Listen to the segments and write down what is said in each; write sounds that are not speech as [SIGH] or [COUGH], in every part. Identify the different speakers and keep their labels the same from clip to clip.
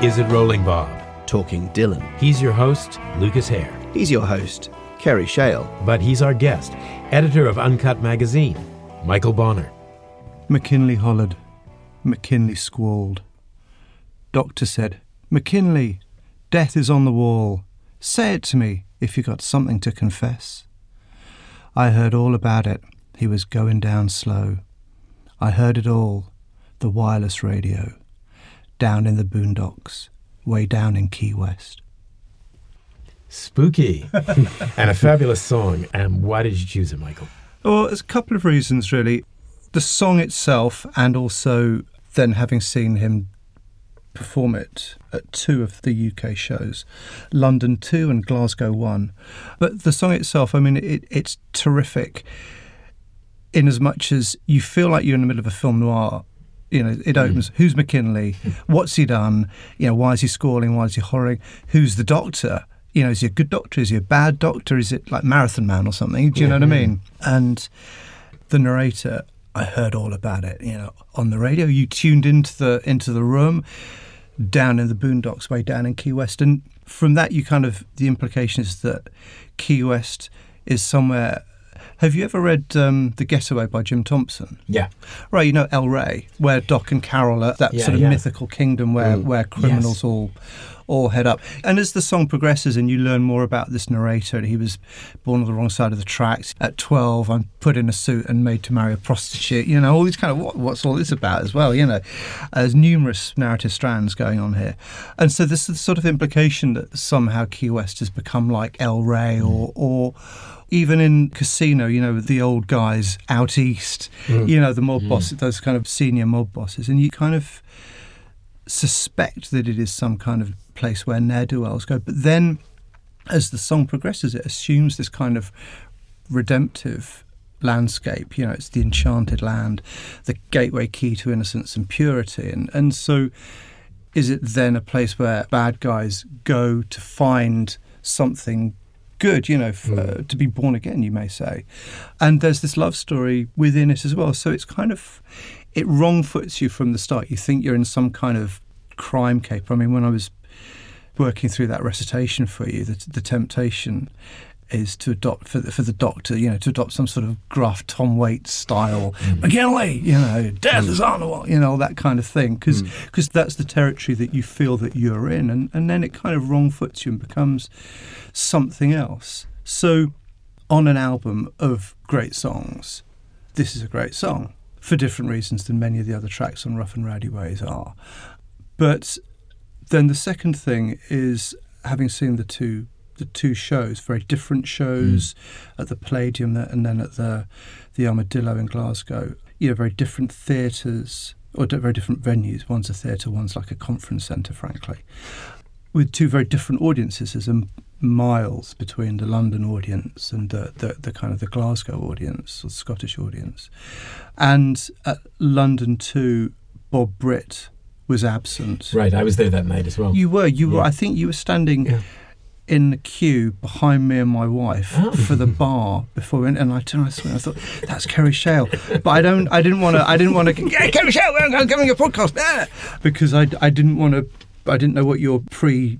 Speaker 1: Is It Rolling Bob?
Speaker 2: Talking Dylan.
Speaker 1: He's your host, Lucas Hare.
Speaker 2: He's your host, Kerry Shale.
Speaker 1: But he's our guest, editor of Uncut Magazine, Michael Bonner.
Speaker 3: McKinley hollered. McKinley squalled. Doctor said, McKinley, death is on the wall. Say it to me if you got something to confess. I heard all about it. He was going down slow. I heard it all. The wireless radio. Down in the boondocks. Way down in Key West.
Speaker 1: Spooky. [LAUGHS] and a fabulous song. And why did you choose it, Michael?
Speaker 3: Well, there's a couple of reasons, really. The song itself, and also then having seen him perform it at two of the UK shows, London 2 and Glasgow 1. But the song itself, I mean, it, it's terrific in as much as you feel like you're in the middle of a film noir. You know, it opens. Mm. Who's McKinley? What's he done? You know, why is he squalling? Why is he horroring? Who's the doctor? You know, is he a good doctor? Is he a bad doctor? Is it like Marathon Man or something? Do you yeah. know what I mean? And the narrator, I heard all about it. You know, on the radio, you tuned into the into the room down in the boondocks, way down in Key West, and from that, you kind of the implication is that Key West is somewhere have you ever read um, The Getaway by Jim Thompson?
Speaker 1: Yeah.
Speaker 3: Right, you know El Rey, where Doc and Carol are that yeah, sort of yeah. mythical kingdom where, mm. where criminals yes. all all head up. And as the song progresses and you learn more about this narrator, he was born on the wrong side of the tracks. At 12, I'm put in a suit and made to marry a prostitute. You know, all these kind of, what, what's all this about as well? You know, there's numerous narrative strands going on here. And so this is the sort of implication that somehow Key West has become like El Rey or, or even in Casino, you know, the old guys out east, mm. you know, the mob mm. bosses, those kind of senior mob bosses, and you kind of suspect that it is some kind of place where ne'er do wells go. But then, as the song progresses, it assumes this kind of redemptive landscape. You know, it's the enchanted land, the gateway key to innocence and purity. And, and so, is it then a place where bad guys go to find something good, you know, for, mm. uh, to be born again, you may say. And there's this love story within it as well. So it's kind of, it wrong foots you from the start. You think you're in some kind of crime caper. I mean, when I was working through that recitation for you, the, the temptation is to adopt for the, for the doctor, you know, to adopt some sort of gruff Tom Waits style, mm. McKinley, you know, death mm. is on the wall, you know, that kind of thing, because because mm. that's the territory that you feel that you're in, and and then it kind of wrong foots you and becomes something else. So, on an album of great songs, this is a great song for different reasons than many of the other tracks on Rough and Rowdy Ways are, but then the second thing is having seen the two the two shows, very different shows mm. at the Palladium and then at the the Armadillo in Glasgow. You know, very different theatres or very different venues. One's a theatre, one's like a conference centre, frankly, with two very different audiences. There's a miles between the London audience and the, the, the kind of the Glasgow audience or the Scottish audience. And at London too, Bob Britt was absent.
Speaker 1: Right, I was there that night as well.
Speaker 3: You were, you yeah. were. I think you were standing yeah in the queue behind me and my wife oh. for the bar before, and, and I turned, I thought that's Kerry Shale, but I don't, I didn't want to, I didn't want to, yeah, Kerry Shale, I'm coming your podcast, yeah, because I, I didn't want to, I didn't know what your pre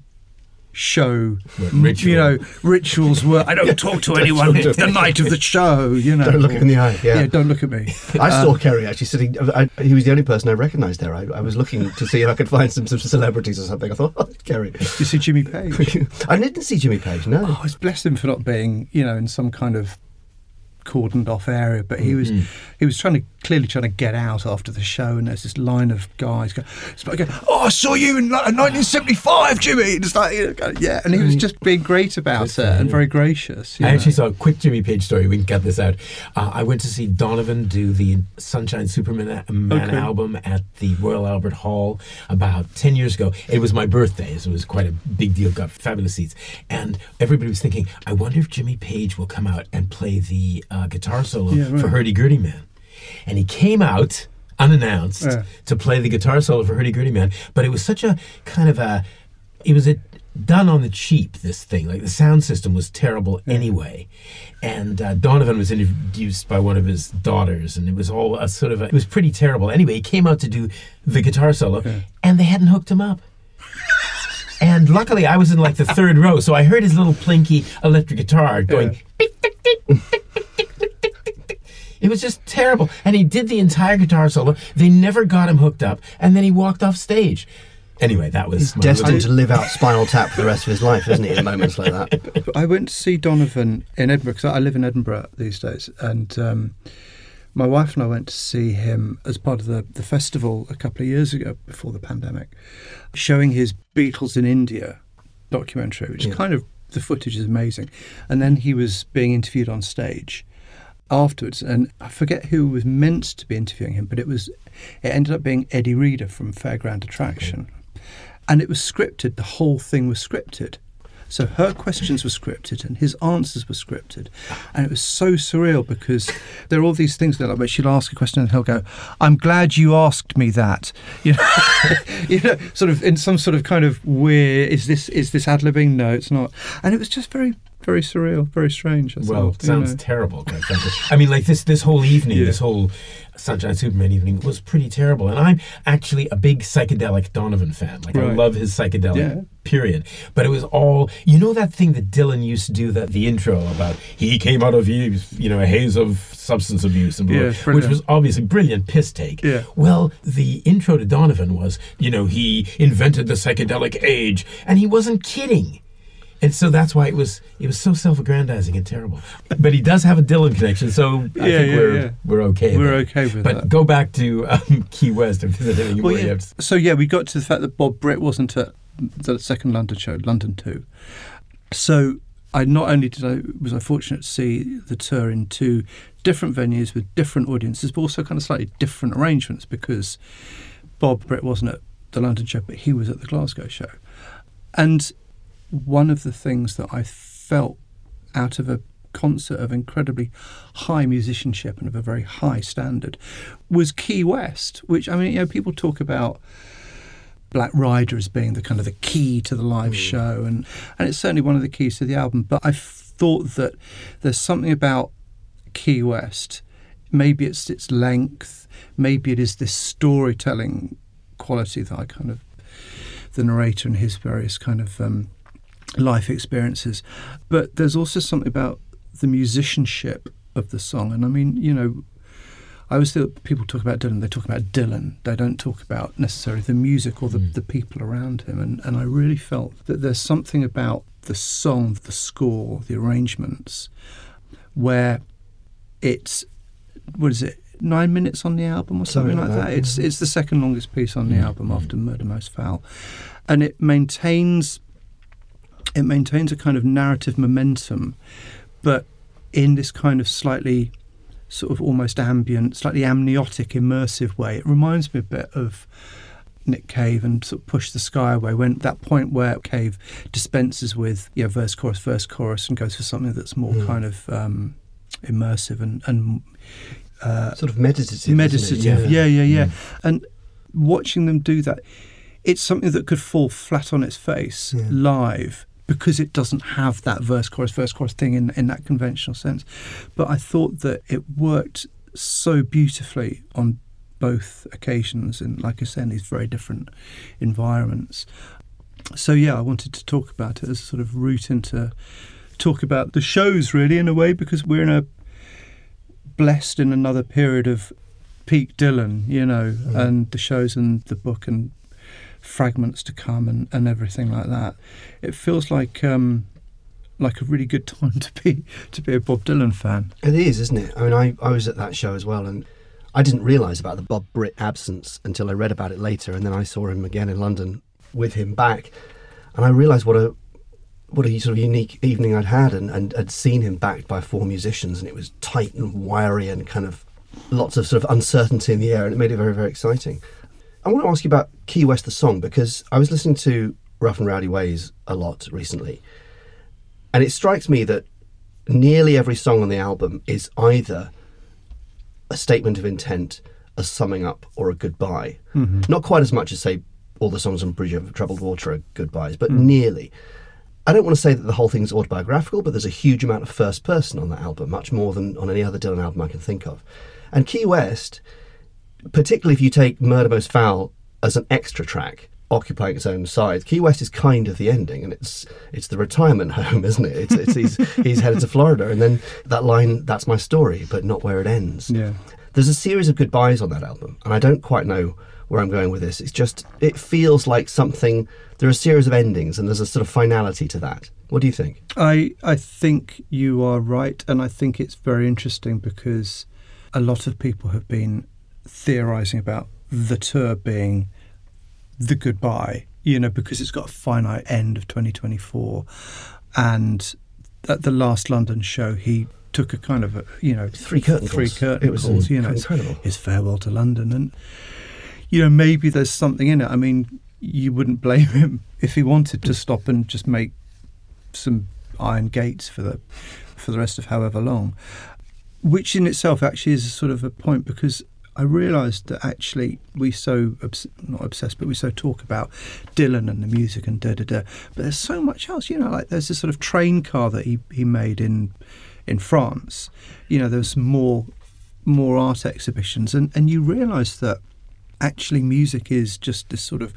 Speaker 3: show,
Speaker 1: Ritual.
Speaker 3: you know, rituals were. I don't talk to [LAUGHS] anyone the night of the show. You know,
Speaker 4: don't look in the eye. Yeah,
Speaker 3: yeah don't look at me.
Speaker 4: I saw um, Kerry actually sitting. I, he was the only person I recognised there. I, I, was looking to see if I could find some, some celebrities or something. I thought, oh, Kerry.
Speaker 3: You see Jimmy Page? [LAUGHS]
Speaker 4: I didn't see Jimmy Page. No.
Speaker 3: Oh, I bless him for not being, you know, in some kind of cordoned off area, but he was mm-hmm. he was trying to clearly trying to get out after the show, and there's this line of guys going, "Oh, I saw you in 1975, Jimmy." And it's like, yeah, and he was just being great about it and very gracious.
Speaker 1: I know? actually saw a quick Jimmy Page story. We can cut this out. Uh, I went to see Donovan do the Sunshine Superman Man okay. album at the Royal Albert Hall about ten years ago. It was my birthday, so it was quite a big deal. Got fabulous seats, and everybody was thinking, "I wonder if Jimmy Page will come out and play the." Uh, uh, guitar solo yeah, right. for Hurdy Gurdy Man. And he came out unannounced yeah. to play the guitar solo for Hurdy Gurdy Man, but it was such a kind of a, it was a, done on the cheap, this thing. Like the sound system was terrible yeah. anyway. And uh, Donovan was introduced by one of his daughters, and it was all a sort of a, it was pretty terrible. Anyway, he came out to do the guitar solo, and they hadn't hooked him up. and luckily, I was in like the third row, so I heard his little plinky electric guitar going. Yeah. It was just terrible. And he did the entire guitar solo. They never got him hooked up, and then he walked off stage. Anyway, that was
Speaker 4: He's destined little... to live out Spinal Tap for the rest of his life, isn't he? In moments like that.
Speaker 3: I went to see Donovan in Edinburgh because I live in Edinburgh these days, and um, my wife and I went to see him as part of the, the festival a couple of years ago before the pandemic, showing his Beatles in India documentary, which yeah. kind of the footage is amazing. And then he was being interviewed on stage afterwards, and I forget who was meant to be interviewing him, but it was it ended up being Eddie Reader from Fairground Attraction, and it was scripted. The whole thing was scripted. So her questions were scripted and his answers were scripted. And it was so surreal because there are all these things that like where she'll ask a question and he'll go, I'm glad you asked me that. [LAUGHS] You know, [LAUGHS] you know, sort of in some sort of kind of weird is this is this ad libbing? No, it's not. And it was just very very surreal, very strange. I
Speaker 1: well, sounds know. terrible. I mean, like this this whole evening, yeah. this whole Sunshine Superman evening was pretty terrible. And I'm actually a big psychedelic Donovan fan. Like right. I love his psychedelic yeah. period. But it was all you know that thing that Dylan used to do that the intro about he came out of you know a haze of substance abuse and blah, yeah, which was obviously brilliant piss take.
Speaker 3: Yeah.
Speaker 1: Well, the intro to Donovan was you know he invented the psychedelic age and he wasn't kidding and so that's why it was it was so self-aggrandizing and terrible. But he does have a Dylan connection, so I yeah, think yeah, we're yeah. we're okay.
Speaker 3: We're there. okay with
Speaker 1: but
Speaker 3: that.
Speaker 1: But go back to um, Key West and visit him.
Speaker 3: Well, yeah. So yeah, we got to the fact that Bob Britt wasn't at the second London show, London Two. So I not only did I was I fortunate to see the tour in two different venues with different audiences, but also kind of slightly different arrangements because Bob Britt wasn't at the London show, but he was at the Glasgow show, and one of the things that I felt out of a concert of incredibly high musicianship and of a very high standard was Key West, which I mean, you know, people talk about Black Rider as being the kind of the key to the live mm. show, and and it's certainly one of the keys to the album. But I thought that there's something about Key West. Maybe it's its length. Maybe it is this storytelling quality that I kind of the narrator and his various kind of um, life experiences. But there's also something about the musicianship of the song. And I mean, you know, I always think people talk about Dylan, they talk about Dylan. They don't talk about necessarily the music or the, mm. the people around him. And, and I really felt that there's something about the song, the score, the arrangements, where it's, what is it, nine minutes on the album or something, something like that. that. It's, it's the second longest piece on the mm. album after Murder Most Foul. And it maintains it maintains a kind of narrative momentum, but in this kind of slightly sort of almost ambient, slightly amniotic, immersive way. It reminds me a bit of Nick Cave and sort of Push the Sky Away when that point where Cave dispenses with know, verse, chorus, verse, chorus and goes for something that's more mm. kind of um, immersive and, and
Speaker 4: uh, sort of meditative.
Speaker 3: Meditative, yeah, yeah, yeah. yeah. Mm. And watching them do that, it's something that could fall flat on its face yeah. live because it doesn't have that verse chorus verse chorus thing in in that conventional sense. But I thought that it worked so beautifully on both occasions and like I said in these very different environments. So yeah, I wanted to talk about it as a sort of route into talk about the shows really in a way because we're in a blessed in another period of peak Dylan, you know, mm. and the shows and the book and fragments to come and, and everything like that. It feels like um, like a really good [LAUGHS] time to be to be a Bob Dylan fan.
Speaker 4: It is, isn't it? I mean, I, I was at that show as well, and I didn't realise about the Bob Britt absence until I read about it later, and then I saw him again in London with him back, and I realised what a what a sort of unique evening I'd had, and and had seen him backed by four musicians, and it was tight and wiry and kind of lots of sort of uncertainty in the air, and it made it very very exciting. I want to ask you about Key West the song because I was listening to Rough and Rowdy Ways a lot recently, and it strikes me that nearly every song on the album is either a statement of intent, a summing up, or a goodbye. Mm-hmm. Not quite as much as, say, all the songs on Bridge of Troubled Water are goodbyes, but mm. nearly. I don't want to say that the whole thing's autobiographical, but there's a huge amount of first person on that album, much more than on any other Dylan album I can think of. And Key West particularly if you take Murder Most Foul as an extra track, occupying its own side. Key West is kind of the ending, and it's it's the retirement [LAUGHS] home, isn't it? It's, it's he's, [LAUGHS] he's headed to Florida, and then that line, "That's my story," but not where it ends.
Speaker 3: Yeah.
Speaker 4: There's a series of goodbyes on that album, and I don't quite know where I'm going with this. It's just it feels like something. There are a series of endings, and there's a sort of finality to that. What do you think?
Speaker 3: I I think you are right, and I think it's very interesting because a lot of people have been theorizing about the tour being the goodbye, you know, because it's got a finite end of 2024. And at the last London show, he took a kind of a, you know
Speaker 4: three curtain
Speaker 3: three
Speaker 4: calls.
Speaker 3: curtain
Speaker 4: it was
Speaker 3: calls, you know,
Speaker 4: incredible.
Speaker 3: his farewell to London, and you know maybe there's something in it. I mean, you wouldn't blame him if he wanted to stop and just make some iron gates for the for the rest of however long, which in itself actually is a sort of a point because I realised that actually we so obs- not obsessed, but we so talk about Dylan and the music and da da da. But there's so much else, you know. Like there's this sort of train car that he he made in in France. You know, there's more more art exhibitions, and and you realise that actually music is just this sort of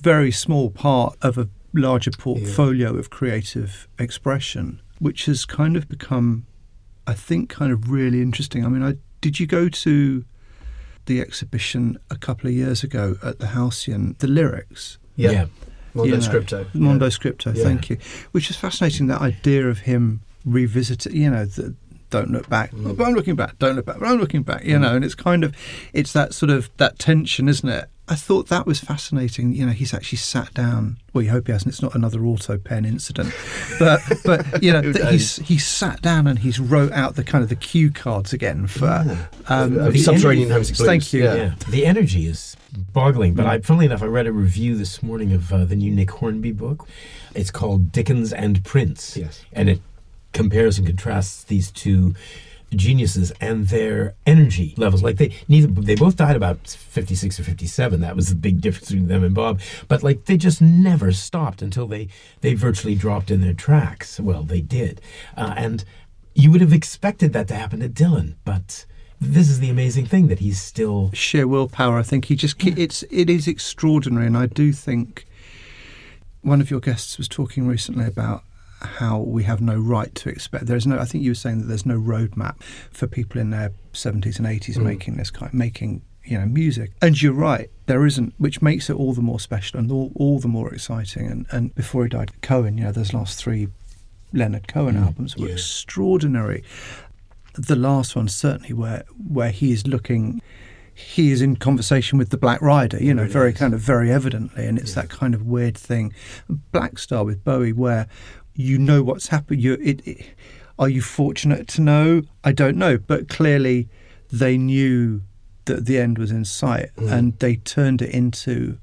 Speaker 3: very small part of a larger portfolio yeah. of creative expression, which has kind of become, I think, kind of really interesting. I mean, I did you go to the exhibition a couple of years ago at the Halcyon, the lyrics?
Speaker 4: Yeah. yeah. Mondo you know, Scripto.
Speaker 3: Mondo yeah. Scripto, yeah. thank you. Which is fascinating, that idea of him revisiting, you know, the, don't look back. Mm. But I'm looking back. Don't look back. But I'm looking back. You mm. know, and it's kind of, it's that sort of that tension, isn't it? I thought that was fascinating. You know, he's actually sat down. Well, you hope he hasn't. It's not another auto pen incident, but but you know, [LAUGHS] he's he's sat down and he's wrote out the kind of the cue cards again for
Speaker 4: yeah. um, subterranean homesick blues.
Speaker 3: Thank you.
Speaker 1: Yeah. yeah. the energy is boggling. But mm. I, funnily enough, I read a review this morning of uh, the new Nick Hornby book. It's called Dickens and Prince.
Speaker 4: Yes,
Speaker 1: and it compares and contrasts these two geniuses and their energy levels. Like they neither they both died about 56 or 57. That was the big difference between them and Bob. But like they just never stopped until they they virtually dropped in their tracks. Well, they did, uh, and you would have expected that to happen to Dylan, but. This is the amazing thing that he's still
Speaker 3: sheer willpower. I think he just it's it is extraordinary, and I do think one of your guests was talking recently about how we have no right to expect. There's no. I think you were saying that there's no roadmap for people in their 70s and 80s mm. making this kind, making you know music. And you're right, there isn't, which makes it all the more special and all, all the more exciting. And, and before he died, Cohen, you know, those last three Leonard Cohen mm. albums were yeah. extraordinary. The last one certainly, where where he is looking he is in conversation with the Black Rider, you know, really very is. kind of very evidently, and it's yeah. that kind of weird thing. Black Star with Bowie, where you know what's happened. You, it, it, are you fortunate to know? I don't know, but clearly they knew that the end was in sight, mm. and they turned it into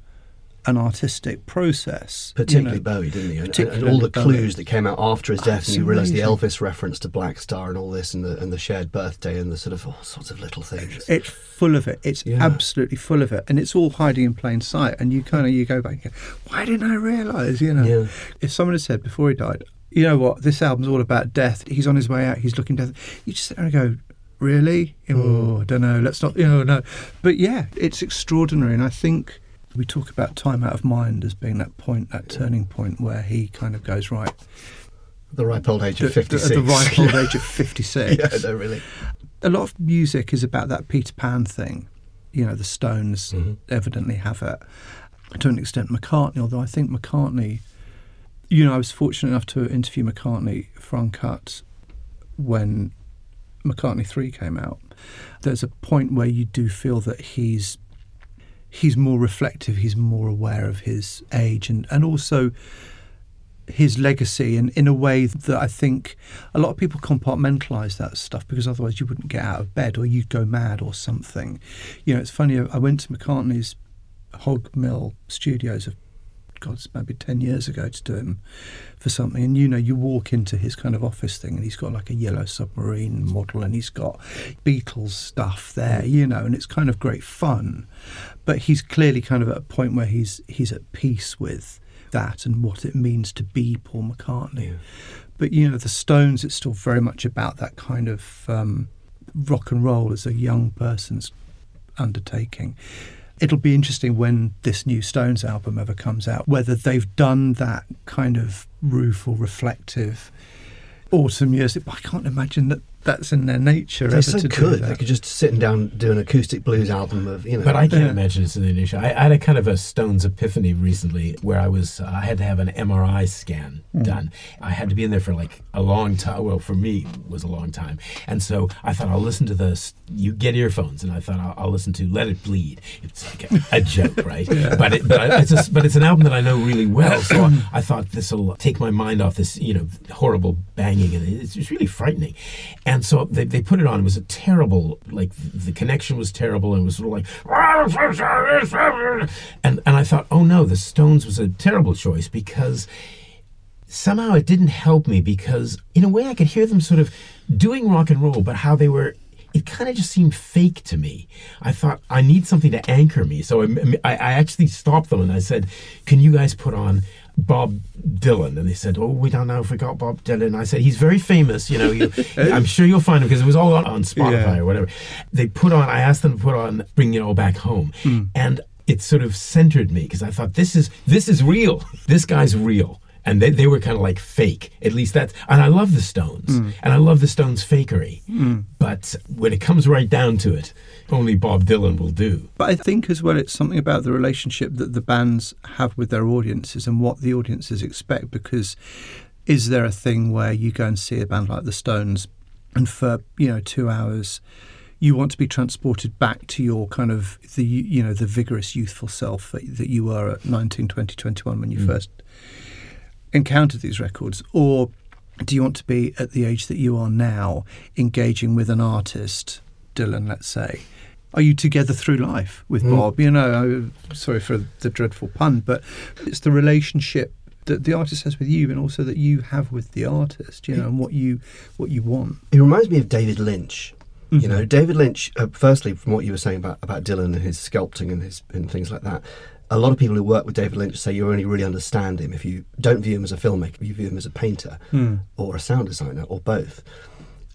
Speaker 3: an artistic process.
Speaker 4: Particularly you know, Bowie, didn't he? And, and all the Bowie. clues that came out after his death, and you realise the Elvis reference to Black Star and all this, and the and the shared birthday, and the sort of all sorts of little things.
Speaker 3: It's full of it. It's yeah. absolutely full of it, and it's all hiding in plain sight. And you kind of you go back, and go, why didn't I realise? You know,
Speaker 4: yeah.
Speaker 3: if someone had said before he died, you know what, this album's all about death. He's on his way out. He's looking death. You just sit there and go, really? Mm. Oh, I don't know. Let's not. You know, no. But yeah, it's extraordinary, and I think we talk about time out of mind as being that point, that turning point where he kind of goes right.
Speaker 4: The ripe old age of 56.
Speaker 3: The, the, the ripe old age of [LAUGHS] 56.
Speaker 4: yeah, no, really.
Speaker 3: A lot of music is about that Peter Pan thing. You know, the Stones mm-hmm. evidently have it. To an extent, McCartney, although I think McCartney, you know, I was fortunate enough to interview McCartney for Uncut when McCartney 3 came out. There's a point where you do feel that he's he's more reflective, he's more aware of his age and, and also his legacy and in a way that I think a lot of people compartmentalize that stuff because otherwise you wouldn't get out of bed or you'd go mad or something. You know, it's funny, I went to McCartney's Hog Mill studios God, maybe 10 years ago to do him for something. And you know, you walk into his kind of office thing and he's got like a yellow submarine model and he's got Beatles stuff there, you know, and it's kind of great fun. But he's clearly kind of at a point where he's he's at peace with that and what it means to be Paul McCartney. Yeah. But you know, the Stones, it's still very much about that kind of um, rock and roll as a young person's undertaking. It'll be interesting when this new Stones album ever comes out, whether they've done that kind of rueful, reflective autumn years. I can't imagine that that's in their nature.
Speaker 4: They so could. They could just sit down do an acoustic blues album of you know.
Speaker 1: But I can't yeah. imagine it's in their nature. I, I, had a kind of a Stones epiphany recently where I was uh, I had to have an MRI scan mm. done. I had to be in there for like a long time. Well, for me it was a long time, and so I thought I'll listen to this. You get earphones, and I thought I'll, I'll listen to Let It Bleed. It's like a, a joke, right? [LAUGHS] yeah. But it, but it's a, but it's an album that I know really well. So I, I thought this will take my mind off this you know horrible banging, and it's, it's really frightening. And and so they, they put it on. It was a terrible, like the connection was terrible. And it was sort of like, and and I thought, oh no, the Stones was a terrible choice because somehow it didn't help me because in a way I could hear them sort of doing rock and roll, but how they were it kind of just seemed fake to me. I thought I need something to anchor me, so I, I, actually stopped them and I said, "Can you guys put on Bob Dylan, and they said, "Oh, we don't know if we got Bob Dylan." I said, "He's very famous, you know. You, [LAUGHS] I'm sure you'll find him because it was all on, on Spotify yeah. or whatever." They put on. I asked them to put on "Bring It All Back Home," mm. and it sort of centered me because I thought this is this is real. This guy's real and they, they were kind of like fake. At least that's and I love the Stones, mm. and I love the Stones fakery. Mm. But when it comes right down to it, only Bob Dylan will do.
Speaker 3: But I think as well, it's something about the relationship that the bands have with their audiences and what the audiences expect. Because is there a thing where you go and see a band like the Stones, and for you know two hours? you want to be transported back to your kind of the you know the vigorous youthful self that, you were at 19 20 21 when you mm. first encountered these records, or do you want to be at the age that you are now, engaging with an artist, Dylan, let's say? Are you together through life with mm. Bob? You know, I, sorry for the dreadful pun, but it's the relationship that the artist has with you, and also that you have with the artist. You know, and what you what you want.
Speaker 4: It reminds me of David Lynch. Mm-hmm. You know, David Lynch. Uh, firstly, from what you were saying about about Dylan and his sculpting and his and things like that, a lot of people who work with David Lynch say you only really understand him if you don't view him as a filmmaker, you view him as a painter mm. or a sound designer or both.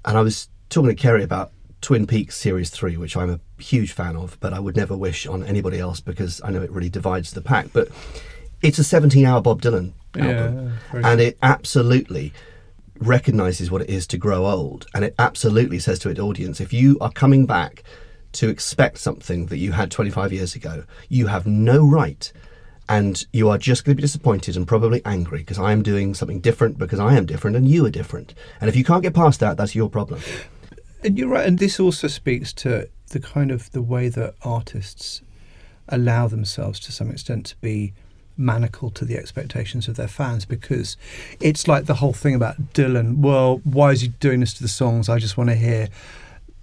Speaker 4: And I was talking to Kerry about Twin Peaks Series 3, which I'm a huge fan of, but I would never wish on anybody else because I know it really divides the pack. But it's a 17 hour Bob Dylan album, yeah, and it absolutely recognizes what it is to grow old. And it absolutely says to its audience if you are coming back to expect something that you had 25 years ago. You have no right. And you are just going to be disappointed and probably angry because I am doing something different because I am different and you are different. And if you can't get past that, that's your problem.
Speaker 3: And you're right. And this also speaks to the kind of the way that artists allow themselves to some extent to be manacled to the expectations of their fans because it's like the whole thing about Dylan. Well, why is he doing this to the songs? I just want to hear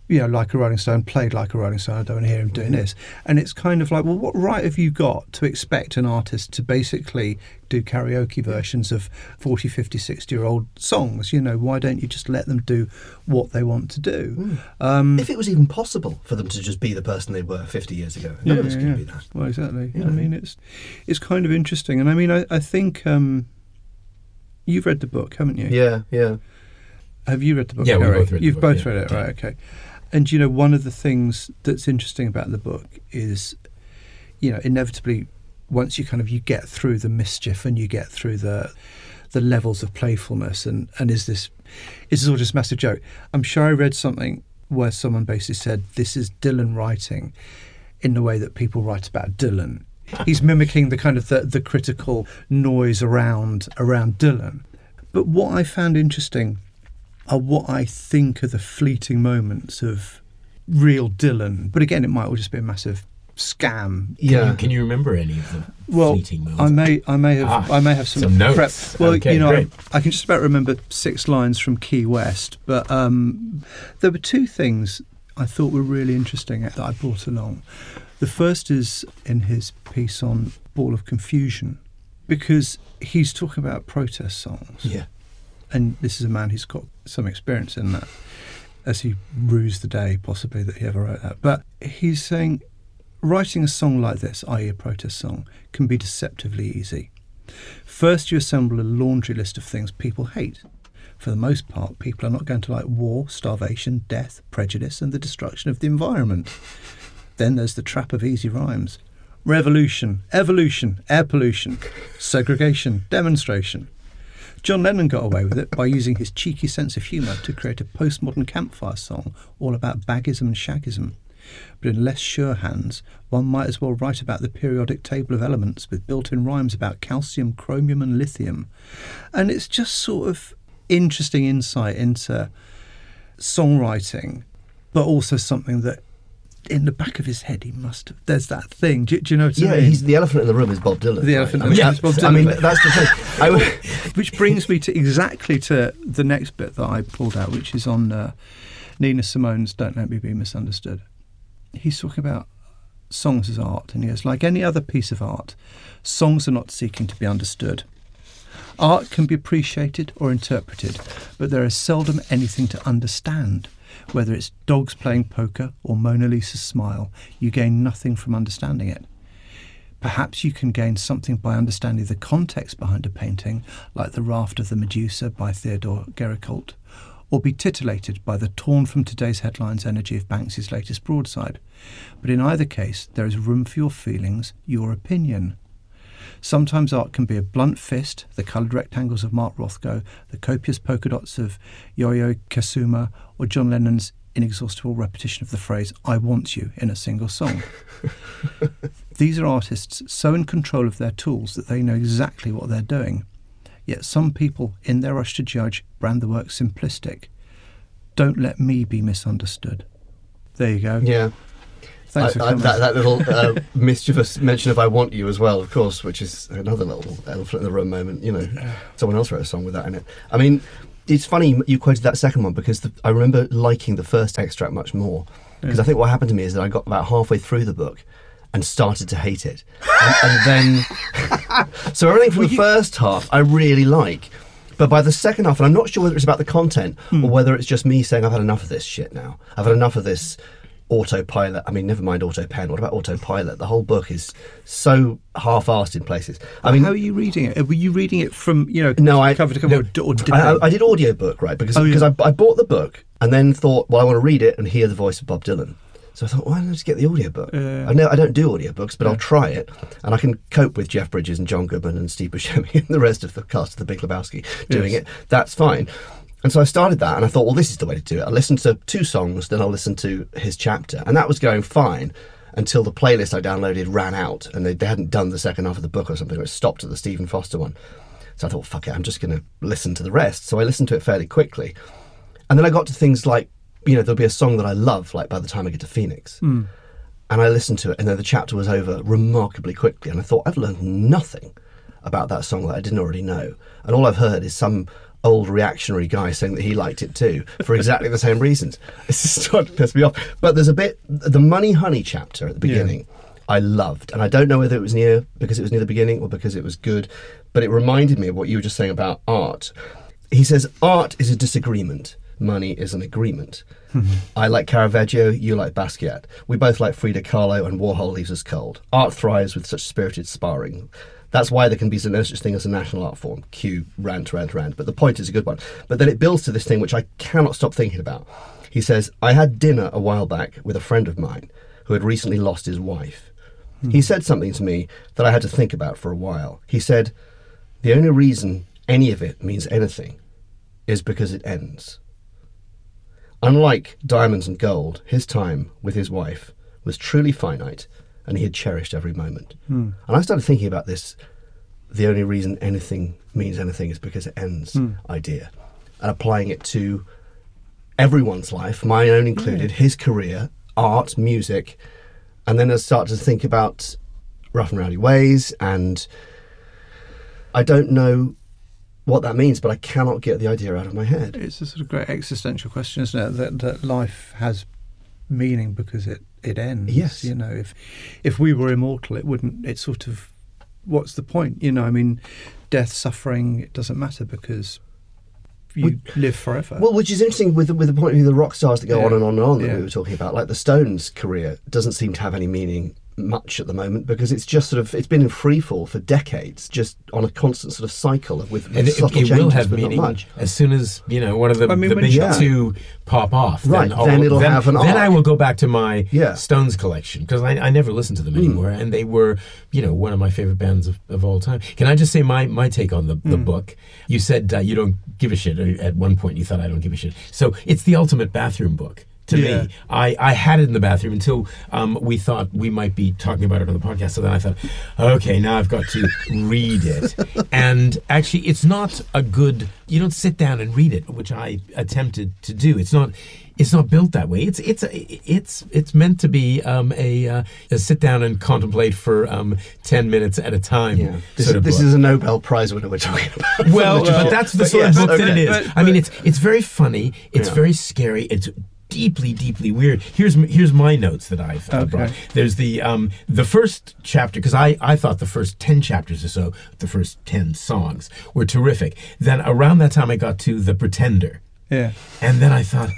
Speaker 3: you know, like a Rolling Stone, played like a Rolling Stone. I don't want to hear him doing this. And it's kind of like, well, what right have you got to expect an artist to basically do karaoke versions of 40, 50, 60 year old songs? You know, why don't you just let them do what they want to do? Mm.
Speaker 4: Um, if it was even possible for them to just be the person they were 50 years ago, none yeah, of us yeah. be that.
Speaker 3: Well, exactly. Yeah. I mean, it's it's kind of interesting. And I mean, I, I think um, you've read the book, haven't you?
Speaker 4: Yeah, yeah.
Speaker 3: Have you read the book?
Speaker 1: Yeah, we both read.
Speaker 3: You've
Speaker 1: book,
Speaker 3: both read it, right? Okay. And you know, one of the things that's interesting about the book is, you know, inevitably, once you kind of you get through the mischief and you get through the the levels of playfulness and and is this is this all just massive joke? I'm sure I read something where someone basically said this is Dylan writing in the way that people write about Dylan. He's mimicking the kind of the, the critical noise around around Dylan. But what I found interesting are what I think are the fleeting moments of real Dylan. But again, it might all just be a massive scam.
Speaker 1: Yeah. Can you, can you remember any of them?
Speaker 3: well,
Speaker 1: fleeting moments?
Speaker 3: I may, I may have, ah, I may have some,
Speaker 1: some notes.
Speaker 3: Prep. Well, okay, you know, I, I, can just about remember six lines from Key West, but um, there were two things I thought were really interesting that I brought along. The first is in his piece on Ball of Confusion, because he's talking about protest songs.
Speaker 4: Yeah
Speaker 3: and this is a man who's got some experience in that, as he rues the day possibly that he ever wrote that. But he's saying writing a song like this, i.e., a protest song, can be deceptively easy. First, you assemble a laundry list of things people hate. For the most part, people are not going to like war, starvation, death, prejudice, and the destruction of the environment. then there's the trap of easy rhymes. revolution, evolution, air pollution, segregation, demonstration. John Lennon got away with it by using his cheeky sense of humour to create a postmodern campfire song all about baggism and shaggism. But in less sure hands, one might as well write about the periodic table of elements with built in rhymes about calcium, chromium, and lithium. And it's just sort of interesting insight into songwriting, but also something that in the back of his head he must have. There's that thing. Do, do you know what
Speaker 4: yeah,
Speaker 3: I mean?
Speaker 4: he's the elephant in the room is Bob Dylan.
Speaker 3: The elephant in the room is Bob Dylan. [LAUGHS]
Speaker 4: I mean, that's the thing. I [LAUGHS]
Speaker 3: which brings me to exactly to the next bit that I pulled out, which is on uh, Nina Simone's "Don't Let Me Be Misunderstood." He's talking about songs as art, and he goes, like any other piece of art, songs are not seeking to be understood. Art can be appreciated or interpreted, but there is seldom anything to understand. Whether it's dogs playing poker or Mona Lisa's smile, you gain nothing from understanding it. Perhaps you can gain something by understanding the context behind a painting, like the Raft of the Medusa by Theodore Gericault, or be titillated by the torn from today's headlines energy of Banksy's latest broadside. But in either case, there is room for your feelings, your opinion. Sometimes art can be a blunt fist, the coloured rectangles of Mark Rothko, the copious polka dots of Yayoi Kusama, or John Lennon's inexhaustible repetition of the phrase, I want you, in a single song. [LAUGHS] These are artists so in control of their tools that they know exactly what they're doing. Yet some people, in their rush to judge, brand the work simplistic. Don't let me be misunderstood. There you go.
Speaker 4: yeah.
Speaker 3: Thanks
Speaker 4: I- I- that, that little [LAUGHS] uh, mischievous mention of "I want you" as well, of course, which is another little elephant in the room moment. You know, someone else wrote a song with that in it. I mean, it's funny you quoted that second one because the, I remember liking the first extract much more because I think what happened to me is that I got about halfway through the book and started to hate it, and, and then [LAUGHS] so everything from the first half I really like. But by the second half, and I'm not sure whether it's about the content or whether it's just me saying I've had enough of this shit now. I've had enough of this autopilot. I mean, never mind autopen. What about autopilot? The whole book is so half-assed in places. I mean,
Speaker 3: how are you reading it? Were you reading it from you know
Speaker 4: no, I
Speaker 3: cover to cover
Speaker 4: no,
Speaker 3: or, or
Speaker 4: I. I, I did audiobook right because
Speaker 3: Oh, yeah.
Speaker 4: because I, I bought the book and then thought, well, I want to read it and hear the voice of Bob Dylan. So I thought, why don't I just get the audiobook?
Speaker 3: Yeah.
Speaker 4: I know I don't do audiobooks, but I'll try it, and I can cope with Jeff Bridges and John Goodman and Steve Buscemi [LAUGHS] and the rest of the cast of The Big Lebowski doing
Speaker 3: Yes.
Speaker 4: it. That's fine. And so I started that, and I thought, well, this is the way to do it. I listened to two songs, then I'll listen to his chapter, and that was going fine until the playlist I downloaded ran out, and they, they hadn't done the second half of the book or something. It stopped at the Stephen Foster one. So I thought, fuck it, I'm just going to listen to the rest. So I listened to it fairly quickly. And then I got to things like, you know, there'll be a song that I love, like by the time I get to Phoenix. Hmm. And I listened to it, and then the chapter was over remarkably quickly. And I thought, I've learned nothing about that song that I didn't already know. And all I've heard is some old reactionary guy saying that he liked it too for exactly the same reasons. [LAUGHS] It's just starting to piss me off. But there's a bit, the Money Honey chapter at the beginning. I loved, and I don't know whether it was near because it was near the beginning or because it was good, but it reminded me of what you were just saying about art. He says, Art is a disagreement, money is an agreement. [LAUGHS] I like Caravaggio, you like Basquiat. We both like Frida Kahlo, and Warhol leaves us cold. Art thrives with such spirited sparring. That's why there can be no such thing as a national art form. Cue rant, rant, rant. But the point is a good one. But then it builds to this thing which I cannot stop thinking about. He says, I had dinner a while back with a friend of mine who had recently lost his wife. Hmm. He said something to me that I had to think about for a while. He said, The only reason any of it means anything is because it ends. Unlike diamonds and gold, his time with his wife was truly finite and he had cherished every moment. Hmm. And I started thinking about this the only reason anything means anything is because it ends hmm. idea and applying it to everyone's life, my own included, hmm. his career, art, music. And then I started to think about rough and rowdy ways and I don't know what that means, but I cannot get the idea out of my head.
Speaker 3: It's a sort of great existential question, isn't it? That, that life has meaning because it, it ends.
Speaker 4: Yes.
Speaker 3: You know, if if we were immortal, it wouldn't. It's sort of what's the point? You know, I mean, death, suffering, it doesn't matter because you live forever.
Speaker 4: Well, which is interesting with the, with the point of view of the rock stars that go
Speaker 3: Yeah.
Speaker 4: on and on and on that
Speaker 3: Yeah.
Speaker 4: we were talking about. Like the Stones' career doesn't seem to have any meaning much at the moment because it's just sort of it's been in free fall for decades, just on a constant sort of cycle with, with
Speaker 1: and it,
Speaker 4: subtle
Speaker 1: it
Speaker 4: changes,
Speaker 1: will have
Speaker 4: but not
Speaker 1: meaning
Speaker 4: much.
Speaker 1: as soon as you know one of the,
Speaker 3: I mean,
Speaker 1: the
Speaker 3: when
Speaker 1: big
Speaker 4: Yeah.
Speaker 1: two pop off.
Speaker 4: Right,
Speaker 1: all-
Speaker 4: then it'll have an
Speaker 1: Then I will go back to my
Speaker 4: Yeah. Hmm.
Speaker 1: Stones collection because I, I never listened to them anymore, and they were you know one of my favorite bands of, of all time. Can I just say my my take on the the
Speaker 4: Hmm.
Speaker 1: book? You said uh, you don't give a shit. At one point, you thought I don't give a shit. So it's the ultimate bathroom book. To
Speaker 3: Yeah.
Speaker 1: me, I, I had it in the bathroom until um, we thought we might be talking about it on the podcast. So then I thought, okay, now I've got to [LAUGHS] read it. and actually, it's not a good. You don't sit down and read it, which I attempted to do. It's not. It's not built that way. It's it's a, it's it's meant to be um, a, uh, a sit down and contemplate for um, ten minutes at a time.
Speaker 4: Yeah, this,
Speaker 1: of
Speaker 4: this is a Nobel Prize winner we're talking about.
Speaker 1: Well, [LAUGHS] but that's the
Speaker 4: But
Speaker 1: sort
Speaker 4: yes,
Speaker 1: of book that it is.
Speaker 3: But-
Speaker 1: I mean, it's it's very funny. It's
Speaker 4: Yeah.
Speaker 1: very scary. It's deeply, deeply weird. Here's here's my notes that I've uh,
Speaker 3: Okay.
Speaker 1: brought. There's the um the first chapter because I I thought the first ten chapters or so, the first ten songs were terrific. Then around that time, I got to the Pretender,
Speaker 3: Yeah.
Speaker 1: and then I thought.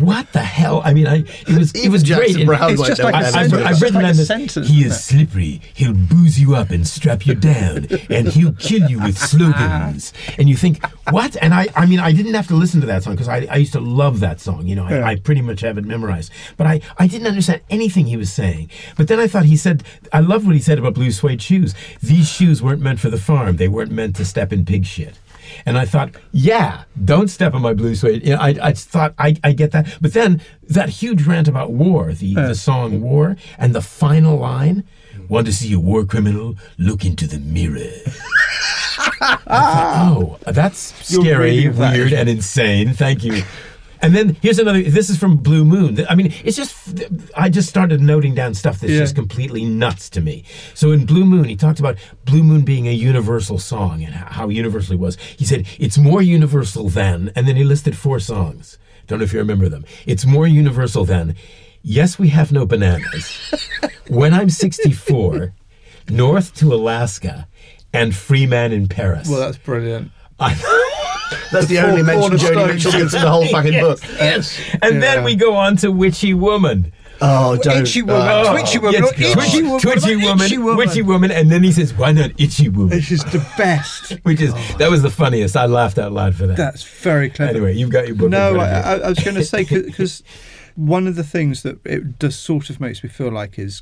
Speaker 1: What the hell? I mean, I it was it was
Speaker 4: Jackson
Speaker 1: great. and-
Speaker 3: It's
Speaker 4: won't
Speaker 3: just like a
Speaker 4: that
Speaker 1: I, I've,
Speaker 3: sentence.
Speaker 1: I've
Speaker 3: It's
Speaker 1: written
Speaker 3: like
Speaker 1: down
Speaker 3: a sentence,
Speaker 1: He
Speaker 3: isn't it?
Speaker 1: slippery. He'll booze you up and strap you down, and he'll kill you with [LAUGHS] ah. slogans. And you think, what? And I, I mean, I didn't have to listen to that song because I, I used to love that song. You know, I,
Speaker 3: Yeah.
Speaker 1: I pretty much have it memorized. But I, I didn't understand anything he was saying. But then I thought he said, I love what he said about blue suede shoes. These shoes weren't meant for the farm. They weren't meant to step in pig shit. And I thought, yeah, don't step on my blue suede. You know, I, I thought, I, I get that. But then that huge rant about war, the, the song War, and the final line, want to see a war criminal? Look into the mirror. [LAUGHS] Thought, oh, that's
Speaker 3: You're
Speaker 1: scary,
Speaker 3: reading that.
Speaker 1: weird, and insane. Thank you. And then here's another. This is from Blue Moon. I mean, it's just. I just started noting down stuff that's
Speaker 3: Yeah.
Speaker 1: just completely nuts to me. So in Blue Moon, he talked about Blue Moon being a universal song and how universal it was. He said it's more universal than, and then he listed four songs. Don't know if you remember them. It's more universal than. Yes, we have no bananas. [LAUGHS] when I'm 64, north to Alaska, and free man in Paris.
Speaker 3: Well, that's brilliant.
Speaker 4: That's the
Speaker 3: four
Speaker 4: only mention Joni
Speaker 3: cornerstones.
Speaker 4: Mitchell gets in the whole [LAUGHS] fucking book.
Speaker 1: Yes. And
Speaker 3: Yeah.
Speaker 1: then we go on to Witchy Woman.
Speaker 4: Oh, don't.
Speaker 3: Itchy woman,
Speaker 4: oh.
Speaker 3: twitchy woman,
Speaker 1: Yes,
Speaker 3: itchy
Speaker 1: twitchy,
Speaker 3: woman,
Speaker 1: twitchy woman,
Speaker 3: itchy woman.
Speaker 1: witchy woman, and then he says, "Why not itchy woman?"
Speaker 3: This is the best. [LAUGHS]
Speaker 1: Which is that was the funniest. I laughed out loud for that.
Speaker 3: That's very clever.
Speaker 1: anyway, you've got your book.
Speaker 3: No, I. I, I was going to say because one of the things that it does sort of makes me feel like is,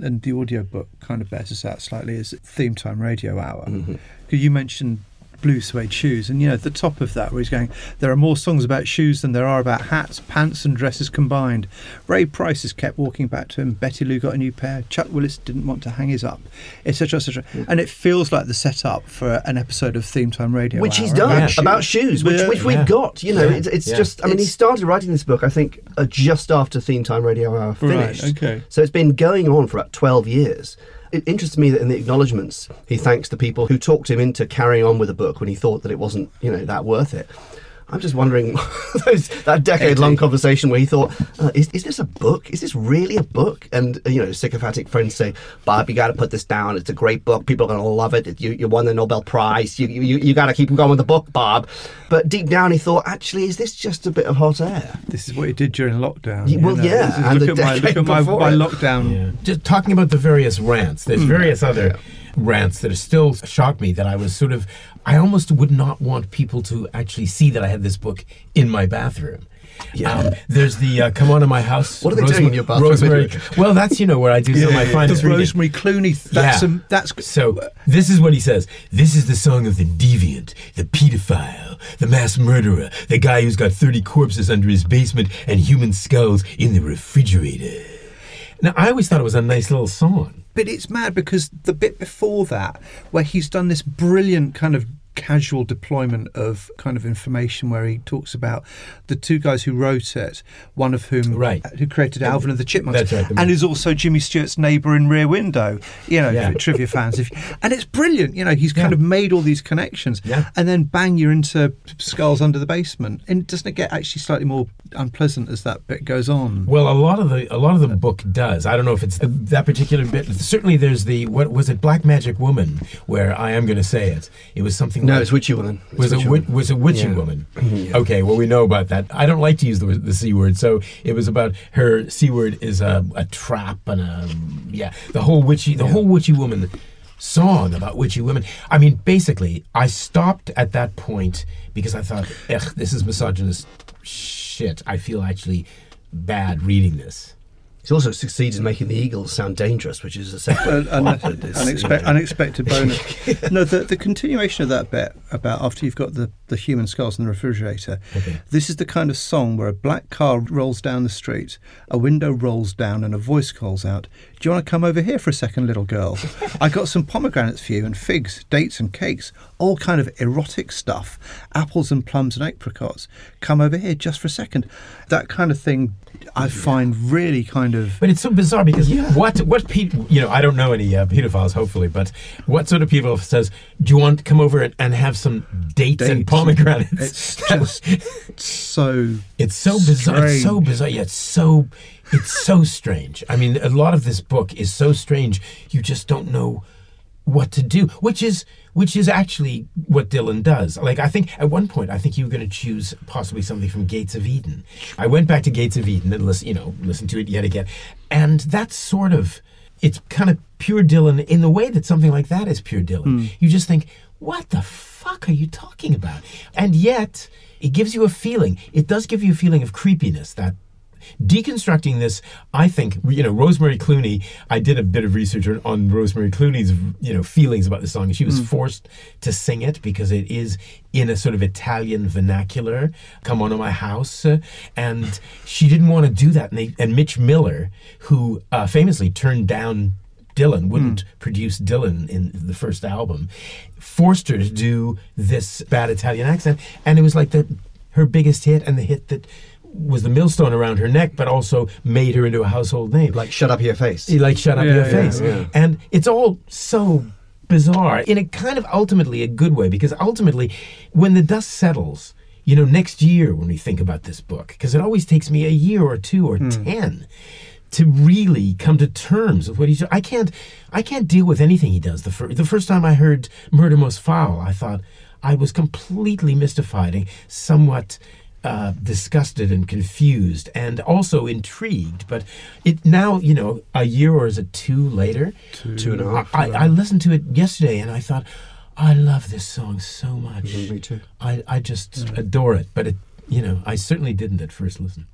Speaker 3: and the audio book kind of bears us out slightly, is theme time radio hour.
Speaker 1: Mm-hmm.
Speaker 3: Because you mentioned blue suede shoes, and you know at the top of that where he's going, there are more songs about shoes than there are about hats, pants, and dresses combined. Ray Price has kept walking back to him. Betty Lou got a new pair. Chuck Willis didn't want to hang his up, etc., etc. And it feels like the setup for an episode of theme time radio,
Speaker 4: which
Speaker 3: Hour
Speaker 4: he's done
Speaker 1: Yeah.
Speaker 4: about shoes, which, which we've
Speaker 1: Yeah.
Speaker 4: got. You know,
Speaker 1: Yeah.
Speaker 4: it's, it's
Speaker 1: Yeah.
Speaker 4: just. I mean, he started writing this book, I think, uh, just after Theme Time Radio Hour
Speaker 3: Right,
Speaker 4: finished.
Speaker 3: okay.
Speaker 4: So it's been going on for about twelve years. It interests me that in the acknowledgements, he thanks the people who talked him into carrying on with the book when he thought that it wasn't, you know, that worth it. I'm just wondering [LAUGHS] those, that decade-long conversation where he thought, uh, is, "Is this a book? Is this really a book?" And uh, you know, sycophantic friends say, "Bob, you got to put this down. It's a great book. People are going to love it. You, you won the Nobel Prize. You, you, you got to keep going with the book, Bob." But deep down, he thought, "Actually, is this just a bit of hot air?"
Speaker 3: This is what he did during lockdown.
Speaker 4: Yeah,
Speaker 3: you
Speaker 4: well,
Speaker 3: know.
Speaker 4: yeah, and
Speaker 3: look
Speaker 4: the
Speaker 3: at my, look at my, my lockdown.
Speaker 1: Yeah. Just talking about the various rants. There's various other rants that are still shock me that I was sort of I almost would not want people to actually see that I had this book in my bathroom.
Speaker 4: Yeah.
Speaker 1: Um, there's the uh, "Come On to My House."
Speaker 4: What are they doing in your bathroom
Speaker 1: Rosemary. Well, that's you know where I do some of my
Speaker 3: the
Speaker 1: finest reading.
Speaker 3: Rosemary Clooney. That's
Speaker 1: Yeah.
Speaker 3: um, that's
Speaker 1: So this is what he says. This is the song of the deviant, the pedophile, the mass murderer, the guy who's got 30 corpses under his basement and human skulls in the refrigerator. Now, I always thought it was a nice little song.
Speaker 3: But it's mad because the bit before that, where he's done this brilliant kind of casual deployment of kind of information where he talks about the two guys who wrote it, one of whom
Speaker 1: Right.
Speaker 3: Uh, who created Alvin and the Chipmunks,
Speaker 1: That's right, the
Speaker 3: and is also Jimmy Stewart's neighbour in Rear Window. You know,
Speaker 1: Yeah.
Speaker 3: trivia fans, if and it's brilliant. You know, he's kind
Speaker 1: Yeah.
Speaker 3: of made all these connections,
Speaker 1: Yeah.
Speaker 3: and then bang, you're into Skulls Under the Basement, and doesn't it get actually slightly more unpleasant as that bit goes on?
Speaker 1: Well, a lot of the a lot of the book does. I don't know if it's that particular bit. Certainly, there's the what was it, Black Magic Woman, where I am going to say it. It was something
Speaker 4: No,
Speaker 1: woman?
Speaker 4: it's Witchy Woman. It's
Speaker 1: was
Speaker 4: Witchy
Speaker 1: a wi-
Speaker 4: Woman.
Speaker 1: was a witching
Speaker 4: Yeah.
Speaker 1: woman.
Speaker 4: Yeah.
Speaker 1: Okay, well we know about that. I don't like to use the, the c word, so it was about her c word is a, a trap and a yeah the whole witchy the whole witchy woman song about witchy women. I mean, basically, I stopped at that point because I thought, ugh, this is misogynist shit. I feel actually bad reading this.
Speaker 4: He also succeeds in making the Eagles sound dangerous, which is a separate.
Speaker 3: An, an,
Speaker 4: plot
Speaker 3: unexpe- unexpected bonus. [LAUGHS] no, the, the continuation of that bit about after you've got the, the human skulls in the refrigerator,
Speaker 1: Okay.
Speaker 3: this is the kind of song where a black car rolls down the street, a window rolls down, and a voice calls out, Do you want to come over here for a second, little girl? [LAUGHS] I got some pomegranates for you, and figs, dates, and cakes, all kind of erotic stuff, apples and plums and apricots. Come over here just for a second. That kind of thing I find really kind of.
Speaker 1: But it's so bizarre because what what pe- you know I don't know any uh, pedophiles hopefully, but what sort of people says do you want to come over and, and have some dates, and pomegranates?
Speaker 3: It's just so
Speaker 1: It's so bizarre. It's so bizarre. Yeah, it's so it's so strange. I mean, a lot of this book is so strange. You just don't know what to do, which is which is actually what Dylan does. Like I think at one point I think you were going to choose possibly something from Gates of Eden. I went back to Gates of Eden and listen, you know, listened to it yet again, and that's sort of it's kind of pure Dylan in the way that something like that is pure Dylan. Hmm. You just think, what the fuck are you talking about? And yet it gives you a feeling. It does give you a feeling of creepiness that deconstructing this, I think, you know, Rosemary Clooney, I did a bit of research on, Rosemary Clooney's, you know, feelings about the song. She was forced to sing it because it is in a sort of Italian vernacular, come on to my house. and she didn't want to do that. And, they, and Mitch Miller, who uh, famously turned down Dylan, wouldn't produce Dylan in the first album, forced her to do this bad Italian accent. And it was like the her biggest hit and the hit that was the millstone around her neck, but also made her into a household name.
Speaker 4: like shut up your face.
Speaker 1: He like shut up
Speaker 3: Yeah,
Speaker 1: your
Speaker 3: yeah,
Speaker 1: face.
Speaker 4: yeah.
Speaker 1: And it's all so bizarre in a kind of ultimately a good way because ultimately when the dust settles, you know, next year when we think about this book, because it always takes me a year or two or hmm. ten to really come to terms with what he's I can't I can't deal with anything he does. The, fir- the first time I heard Murder Most Foul, I thought I was completely mystified and somewhat uh, disgusted and confused and also intrigued. But it now, you know, a year or is it two later?
Speaker 4: Two and a half.
Speaker 1: I, I listened to it yesterday and I thought, I love this song so much.
Speaker 4: Mm, me too.
Speaker 1: I, I just adore it. But it, you know, I certainly didn't at first listen.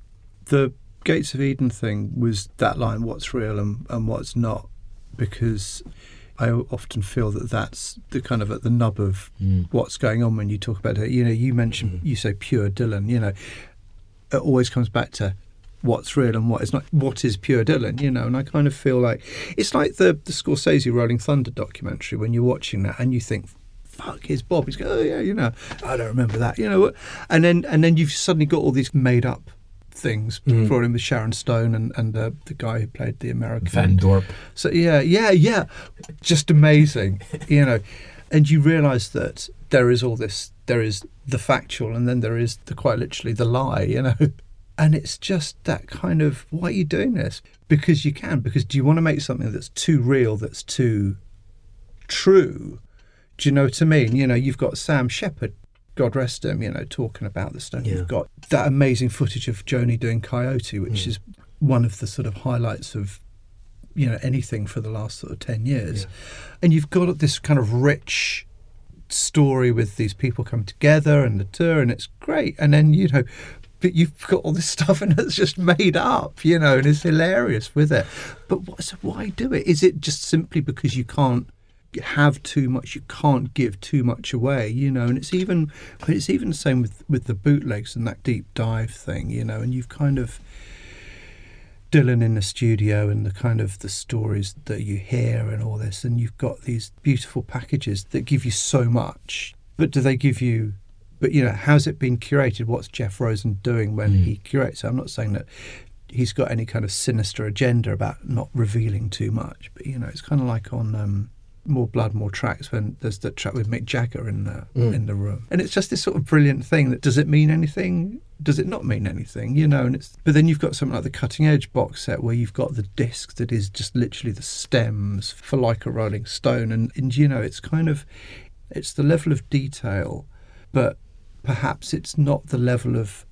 Speaker 3: the Gates of Eden thing was that line, what's real and, and what's not, because I often feel that that's the kind of at the nub of mm. what's going on when you talk about it. You know, you mentioned, mm. you say pure Dylan, you know, it always comes back to what's real and what is not. What is pure Dylan, you know, and I kind of feel like it's like the, the Scorsese Rolling Thunder documentary when you're watching that and you think, fuck, here's Bob. He's going, oh yeah, you know, I don't remember that, you know, and then and then you've suddenly got all these made up things brought in with Sharon Stone and and uh, the guy who played the American
Speaker 1: Van Dorp.
Speaker 3: So yeah, yeah, yeah, just amazing, [LAUGHS] you know, and you realise that there is all this, there is the factual, and then there is the quite literally the lie, you know. [LAUGHS] And it's just that kind of why are you doing this? Because you can. Because do you want to make something that's too real, that's too true? Do you know what I mean? You know, you've got Sam Shepard, God rest him, you know, talking about the stone.
Speaker 4: Yeah.
Speaker 3: You've got. That amazing footage of Joni doing Coyote, which mm. is one of the sort of highlights of you know anything for the last sort of 10 years. And you've got this kind of rich story with these people come together and the tour and it's great. And then you know but you've got all this [LAUGHS] stuff and it's just made up you know and it's hilarious with it. But what, so why do it? Is it just simply because you can't have too much you can't give too much away you know and it's even but it's even the same with with the bootlegs and that deep dive thing you know and you've kind of Dylan in the studio and the kind of the stories that you hear and all this, and you've got these beautiful packages that give you so much. But do they give you? But you know, how's it been curated? What's Jeff Rosen doing when he curates? I'm not saying that he's got any kind of sinister agenda about not revealing too much, but you know, it's kind of like on um, More Blood, More Tracks when there's the track with Mick Jagger in the mm. in the room, and it's just this sort of brilliant thing that does it mean anything? Does it not mean anything? You know, and it's but then you've got something like the Cutting Edge box set where you've got the disc that is just literally the stems for like a Rolling Stone, and and you know, it's kind of It's the level of detail, but perhaps it's not the level of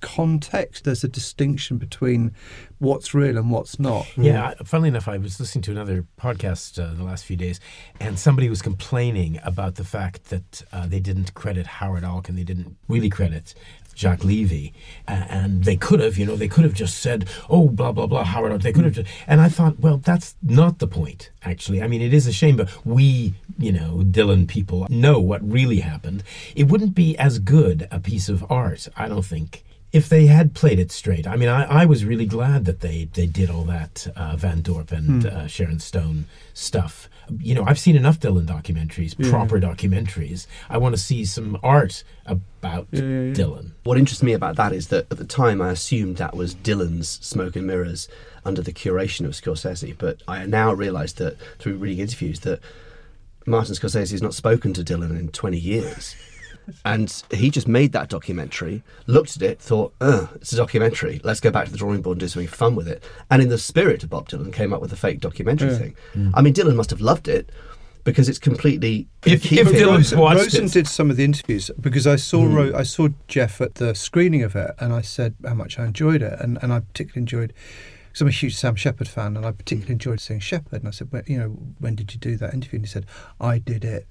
Speaker 3: context. There's a distinction between what's real and what's not.
Speaker 1: Yeah, funnily enough, I was listening to another podcast uh, the last few days, and somebody was complaining about the fact that uh, they didn't credit Howard Alkin, they didn't really credit Jacques Levy, uh, and they could have, you know, they could have just said, "Oh, blah blah blah," Howard. They could have, just, and I thought, well, that's not the point. Actually, I mean, it is a shame, but we, you know, Dylan people know what really happened. It wouldn't be as good a piece of art, I don't think, if they had played it straight. I mean, I, I was really glad that they, they did all that uh, Van Dorp and mm. uh, Sharon Stone stuff. You know, I've seen enough Dylan documentaries, yeah. proper documentaries. I want to see some art about yeah, yeah, Dylan.
Speaker 4: What interests me about that is that at the time I assumed that was Dylan's Smoke and Mirrors under the curation of Scorsese, but I now realise that through reading interviews that Martin Scorsese has not spoken to Dylan in 20 years and he just made that documentary, looked at it, thought, "Uh, it's a documentary. Let's go back to the drawing board and do something fun with it." And in the spirit of Bob Dylan, came up with a fake documentary yeah. thing. Mm. I mean, Dylan must have loved it because it's completely.
Speaker 3: If, if Dylan Rosen did some of the interviews because I saw mm. Ro- I saw Jeff at the screening of it, and I said how much I enjoyed it, and, and I particularly enjoyed. Because I'm a huge Sam Shepard fan, and I particularly enjoyed seeing Shepard. And I said, well, you know, when did you do that interview? And he said, I did it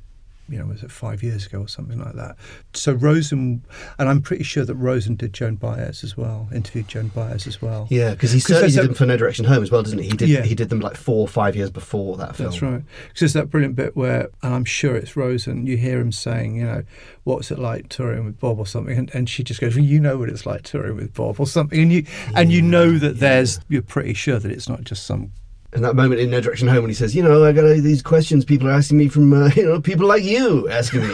Speaker 3: you know, was it five years ago or something like that? So Rosen, and I'm pretty sure that Rosen did Joan Baez as well, interviewed Joan Baez as well.
Speaker 4: Yeah, because he certainly did them for No Direction Home as well, doesn't he? He did. Yeah. He did them like four or five years before that film.
Speaker 3: That's right. Because there's that brilliant bit where, and I'm sure it's Rosen. You hear him saying, you know, what's it like touring with Bob or something, and, and she just goes, well, you know what it's like touring with Bob or something, and you and you know that yeah. there's, you're pretty sure that it's not just some
Speaker 4: and that moment in No Direction Home when he says, you know, I got these questions people are asking me from, uh, [LAUGHS] you know, people like you asking me. [LAUGHS]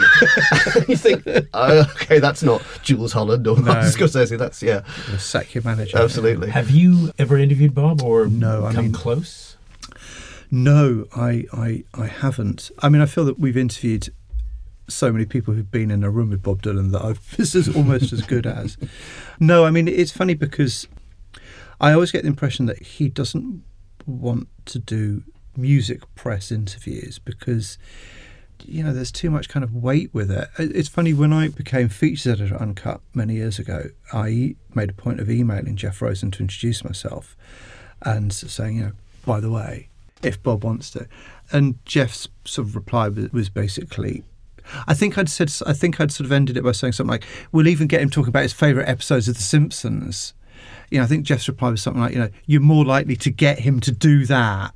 Speaker 4: you think, oh, okay, that's not Jools Holland or no. Martin Scorsese. That's, yeah.
Speaker 3: The sack your manager.
Speaker 4: Absolutely.
Speaker 1: Have you ever interviewed Bob or
Speaker 3: no,
Speaker 1: I
Speaker 3: mean,
Speaker 1: close?
Speaker 3: No, I, I, I haven't. I mean, I feel that we've interviewed so many people who've been in a room with Bob Dylan that I've, [LAUGHS] this is almost as good as. No, I mean, it's funny because I always get the impression that he doesn't want to do music press interviews because you know there's too much kind of weight with it. It's funny when I became features editor at Uncut many years ago, I made a point of emailing Jeff Rosen to introduce myself and saying, you know, by the way, if Bob wants to, and Jeff's sort of reply was basically. I think I'd said. I think I'd sort of ended it by saying something like, "We'll even get him talking about his favourite episodes of The Simpsons." You know, I think Jeff's reply was something like, you know, you're more likely to get him to do that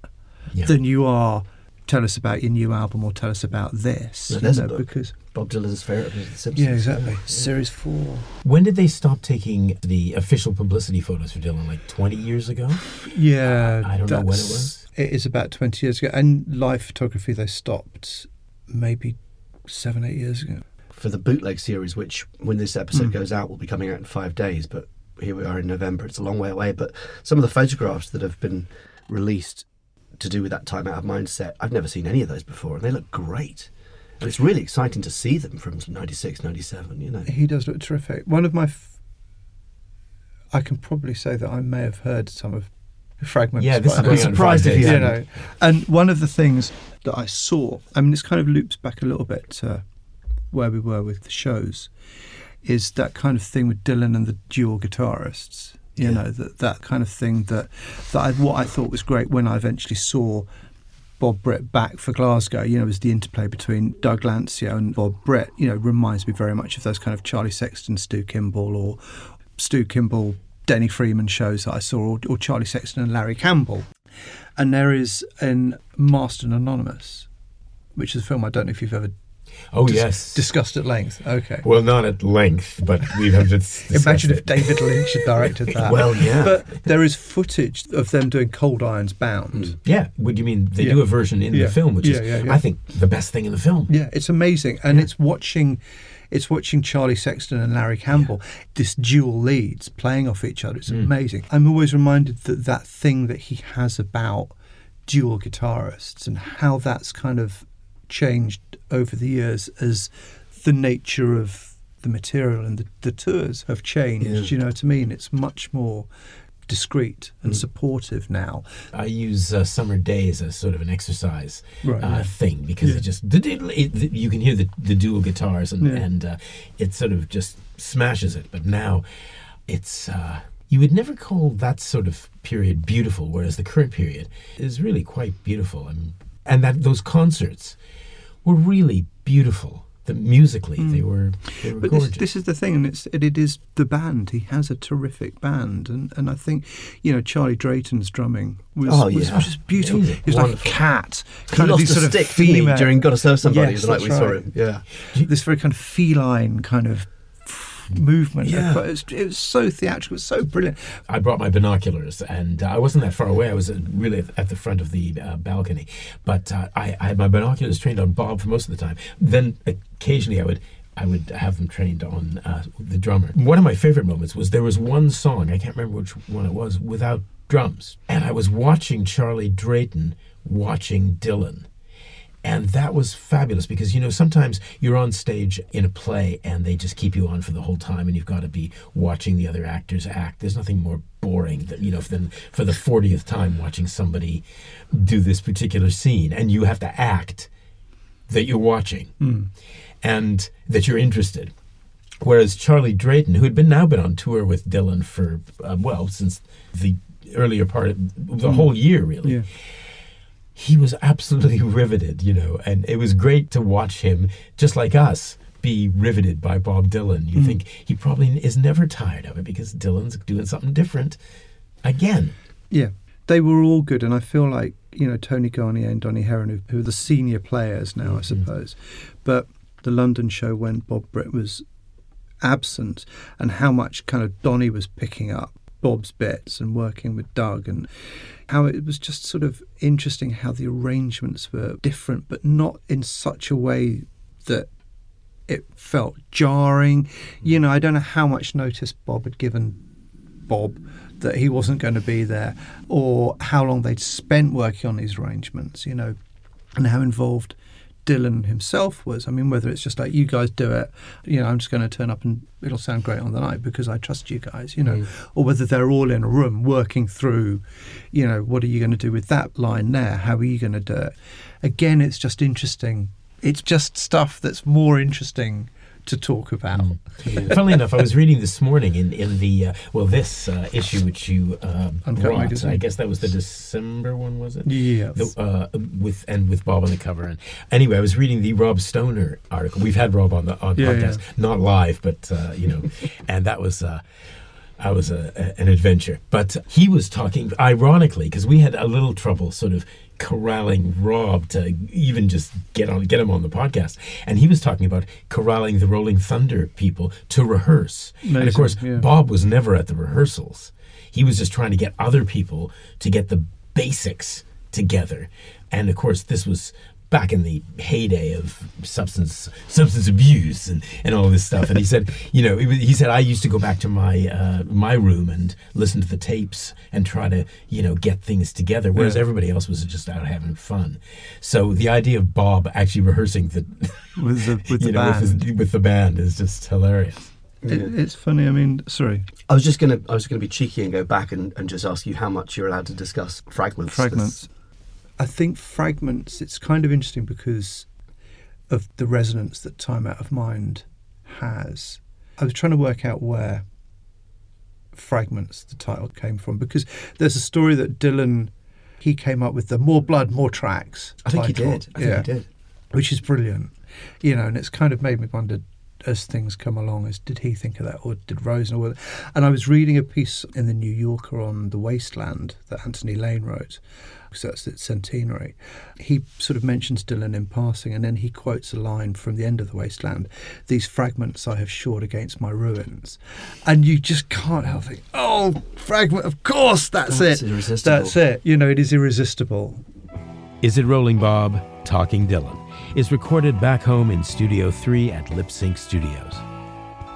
Speaker 3: yeah. than you are tell us about your new album or tell us about this.
Speaker 4: No, you know, because Bob Dylan's favourite of The Simpsons.
Speaker 3: Yeah, exactly. Yeah. Series four.
Speaker 1: When did they stop taking the official publicity photos for Dylan? Like 20 years ago?
Speaker 3: Yeah.
Speaker 1: Uh, I don't know when it was.
Speaker 3: It is about 20 years ago. And live photography, they stopped maybe seven, eight years ago.
Speaker 4: For the bootleg series, which when this episode mm. goes out will be coming out in five days, but here we are in November. It's a long way away, but some of the photographs that have been released to do with that time out of mindset, I've never seen any of those before, and they look great. And it's really exciting to see them from 96, 97, you know.
Speaker 3: He does look terrific. One of my. F- I can probably say that I may have heard some of fragments.
Speaker 1: Yeah, this
Speaker 3: be
Speaker 1: surprised if you,
Speaker 3: you know. And one of the things that I saw, I mean, this kind of loops back a little bit to where we were with the shows, is that kind of thing with Dylan and the dual guitarists. You yeah. know that that kind of thing that that I, what I thought was great when I eventually saw Bob Britt back for Glasgow. You know, was the interplay between Doug Lancio and Bob Britt. You know, reminds me very much of those kind of Charlie Sexton, Stu Kimball, or Stu Kimball, Denny Freeman shows that I saw, or, or Charlie Sexton and Larry Campbell. And there is in Masked Anonymous, which is a film I don't know if you've ever
Speaker 1: Oh dis- yes,
Speaker 3: discussed at length. Okay.
Speaker 1: Well, not at length, but we have just [LAUGHS]
Speaker 3: imagine if David Lynch had directed that.
Speaker 4: well, yeah.
Speaker 3: But there is footage of them doing Cold Irons Bound. Mm.
Speaker 1: Yeah. What do you mean? They yeah. do a version in yeah. the film, which yeah, is, I think, the best thing in the film.
Speaker 3: Yeah, it's amazing, and it's watching. It's watching Charlie Sexton and Larry Campbell, this dual leads playing off each other. It's mm. amazing. I'm always reminded that that thing that he has about dual guitarists and how that's kind of changed over the years as the nature of the material and the, the tours have changed. Yeah. You know what I mean? It's much more discreet and mm. supportive now.
Speaker 1: I use uh, Summer Days as sort of an exercise right, uh, yeah. thing because yeah. it just it, it, you can hear the, the dual guitars and, yeah. and uh, it sort of just smashes it. But now it's uh, you would never call that sort of period beautiful, whereas the current period is really quite beautiful. And, and that those concerts were really beautiful. The, musically, mm. they were they were
Speaker 3: but
Speaker 1: gorgeous.
Speaker 3: This, this, is the thing, and it's it, it is the band. He has a terrific band, and, and I think you know Charlie Drayton's drumming was, oh, yeah. was, just beautiful. He was like a cat,
Speaker 4: kind he of lost sort stick, of female. during "Gotta Serve Somebody" yes, the night we right. saw him. Yeah,
Speaker 3: this very kind of feline kind of movement. Yeah. It was, it was so theatrical, it was so brilliant.
Speaker 1: I brought my binoculars and uh, I wasn't that far away. I was uh, really at the front of the uh, balcony. But uh, I, I, had my binoculars trained on Bob for most of the time. Then occasionally I would. I would have them trained on uh, the drummer. One of my favorite moments was there was one song, I can't remember which one it was, without drums. And I was watching Charlie Drayton watching Dylan and that was fabulous because, you know, sometimes you're on stage in a play and they just keep you on for the whole time and you've got to be watching the other actors act. There's nothing more boring than, you know, than for the 40th time watching somebody do this particular scene and you have to act that you're watching mm. and that you're interested. Whereas Charlie Drayton, who had been now been on tour with Dylan for, uh, well, since the earlier part of the mm. whole year, really. Yeah he was absolutely [LAUGHS] riveted, you know, and it was great to watch him, just like us, be riveted by Bob Dylan. You mm. think he probably is never tired of it because Dylan's doing something different again.
Speaker 3: Yeah, they were all good, and I feel like you know Tony Garnier and Donnie Herron, who, who are the senior players now, mm-hmm. I suppose. But the London show when Bob Britt was absent, and how much kind of Donnie was picking up Bob's bits and working with Doug and how it was just sort of interesting how the arrangements were different, but not in such a way that it felt jarring. You know, I don't know how much notice Bob had given Bob that he wasn't going to be there, or how long they'd spent working on these arrangements, you know, and how involved Dylan himself was. I mean, whether it's just like you guys do it, you know, I'm just going to turn up and it'll sound great on the night because I trust you guys, you know, mm. or whether they're all in a room working through, you know, what are you going to do with that line there? How are you going to do it? Again, it's just interesting. It's just stuff that's more interesting to talk about.
Speaker 1: Mm. Funnily enough, I was reading this morning in in the uh, well this uh, issue which you um, brought. I guess that was the December one, was it?
Speaker 3: Yeah.
Speaker 1: Uh, with and with Bob on the cover. And anyway, I was reading the Rob Stoner article. We've had Rob on the on yeah, podcast, yeah. not live, but uh, you know, and that was. I was a, a, an adventure. But he was talking, ironically, because we had a little trouble sort of corralling Rob to even just get on get him on the podcast. And he was talking about corralling the Rolling Thunder people to rehearse. Amazing, and of course, yeah. Bob was never at the rehearsals. He was just trying to get other people to get the basics together. And of course, this was back in the heyday of substance substance abuse and, and all this stuff. And he said, [LAUGHS] you know, he said I used to go back to my uh, my room and listen to the tapes and try to you know get things together, whereas yeah. everybody else was just out having fun. So the idea of Bob actually rehearsing the [LAUGHS]
Speaker 3: with the with [LAUGHS] the know, band
Speaker 1: with, his, with, the band is just hilarious.
Speaker 3: It, it's funny. I mean, sorry.
Speaker 4: I was just gonna I was gonna be cheeky and go back and, and just ask you how much you're allowed to discuss fragments.
Speaker 3: Fragments. I think fragments, it's kind of interesting because of the resonance that Time Out of Mind has. I was trying to work out where fragments the title came from because there's a story that Dylan he came up with the more blood more tracks
Speaker 4: I think title. he did I yeah, think he did
Speaker 3: which is brilliant you know and it's kind of made me wonder as things come along as did he think of that or did Rosen or and I was reading a piece in the New Yorker on the wasteland that Anthony Lane wrote because that's its centenary. He sort of mentions Dylan in passing, and then he quotes a line from the end of the wasteland: "These fragments I have shored against my ruins," and you just can't help thinking, "Oh, fragment! Of course, that's, that's it. Irresistible. That's it. You know, it is irresistible."
Speaker 1: Is it Rolling Bob? Talking Dylan is recorded back home in Studio 3 at Lip Sync Studios.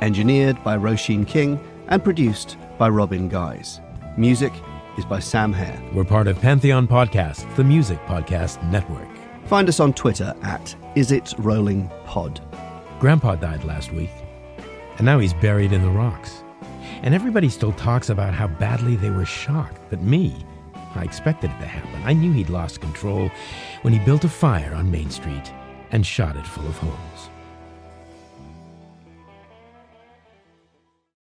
Speaker 2: Engineered by Roisin King and produced by Robin Guys. Music is by Sam Hare.
Speaker 1: We're part of Pantheon Podcast, the music podcast network.
Speaker 2: Find us on Twitter at Is It Rolling Pod.
Speaker 1: Grandpa died last week, and now he's buried in the rocks. And everybody still talks about how badly they were shocked. But me, I expected it to happen. I knew he'd lost control when he built a fire on Main Street and shot it full of holes.